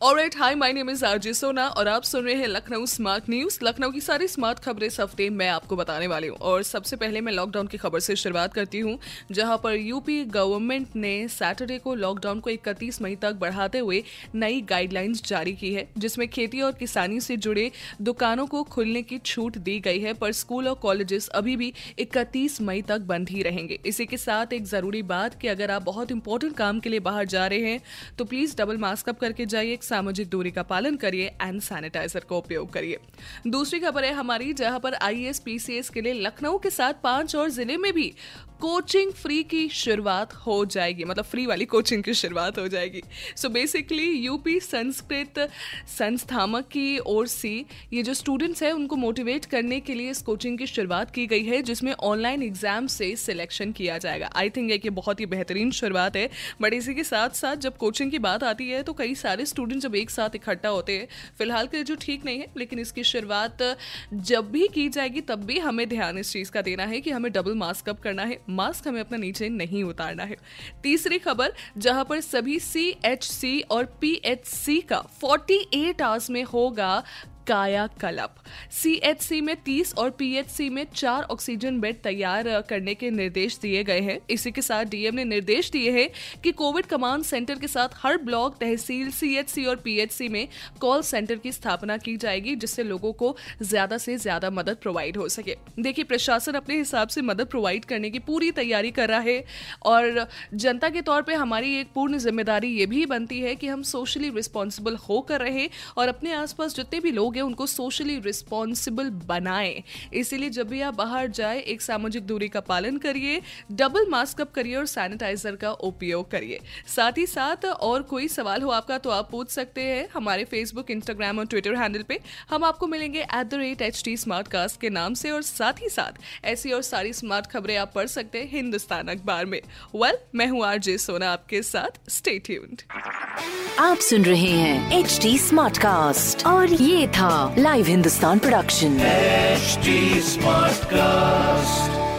alright hi my name is RJ Sona और आप सुन रहे हैं लखनऊ स्मार्ट न्यूज़ लखनऊ की सारी स्मार्ट खबरें इस हफ़्ते मैं आपको बताने वाली हूँ। और सबसे पहले मैं लॉकडाउन की खबर से शुरुआत करती हूँ, जहाँ पर यूपी गवर्नमेंट ने सैटरडे को लॉकडाउन को इकतीस मई तक बढ़ाते हुए नई गाइडलाइंस जारी की है, जिसमें खेती और किसानी से जुड़े दुकानों को खुलने की छूट दी गई है, पर स्कूल और कॉलेजेस अभी भी इकतीस मई तक बंद ही रहेंगे। इसी के साथ एक ज़रूरी बात कि अगर आप बहुत इंपॉर्टेंट काम के लिए बाहर जा रहे हैं तो प्लीज़ डबल मास्क अप करके जाइए। सामाजिक दूरी का पालन करिए एंड सैनिटाइजर का उपयोग करिए। दूसरी खबर है हमारी, जहाँ पर आई एस के लिए लखनऊ के साथ पाँच और ज़िले में भी कोचिंग फ्री की शुरुआत हो जाएगी। मतलब फ्री वाली कोचिंग की शुरुआत हो जाएगी। सो बेसिकली यूपी संस्कृत संस्थामक की ओर से ये जो स्टूडेंट्स हैं, उनको मोटिवेट करने के लिए इस कोचिंग की शुरुआत की गई है, जिसमें ऑनलाइन एग्ज़ाम से सिलेक्शन किया जाएगा। आई थिंक एक बहुत ही बेहतरीन शुरुआत है। बट इसी के साथ साथ जब कोचिंग की बात आती है तो कई सारे स्टूडेंट जब एक साथ इकट्ठा होते हैं, फ़िलहाल के जो ठीक नहीं है, लेकिन इसकी शुरुआत जब भी की जाएगी, तब भी हमें ध्यान इस चीज़ का देना है कि हमें डबल मास्क अप करना है। मास्क हमें अपना नीचे नहीं उतारना है। तीसरी खबर, जहाँ पर सभी सी और पी का 48 आवर्स में होगा कायाकल्प। सीएचसी में 30 और पीएचसी में चार ऑक्सीजन बेड तैयार करने के निर्देश दिए गए हैं। इसी के साथ डीएम ने निर्देश दिए हैं कि कोविड कमांड सेंटर के साथ हर ब्लॉक तहसील सीएचसी और पीएचसी में कॉल सेंटर की स्थापना की जाएगी, जिससे लोगों को ज़्यादा से ज़्यादा मदद प्रोवाइड हो सके। देखिए, प्रशासन अपने हिसाब से मदद प्रोवाइड करने की पूरी तैयारी कर रहा है और जनता के तौर पर हमारी एक पूर्ण ज़िम्मेदारी ये भी बनती है कि हम सोशली रिस्पॉन्सिबल होकर रहे और अपने आसपास जितने भी लोग हैं उनको सोशली रिस्पॉन्सिबल बनाएँ। इसीलिए जब भी आप बाहर जाए एक सामाजिक दूरी का पालन करिए डबल मास्क अप करिए और सैनिटाइजर का उपयोग करिए। साथ ही साथ और कोई सवाल हो आपका तो आप पूछ सकते हैं हमारे फेसबुक इंस्टाग्राम और ट्विटर हैंडल पे। हम आपको मिलेंगे एट द के नाम से और साथ ही साथ ऐसी और सारी स्मार्ट खबरें आप पढ़ सकते हैं हिंदुस्तान अखबार में। वेल well, मैं हूँ आरजे सोना आपके साथ। स्टे ट्यून्ड आप सुन रहे हैं एच टी स्मार्ट कास्ट और ये था live Hindustan production smart cast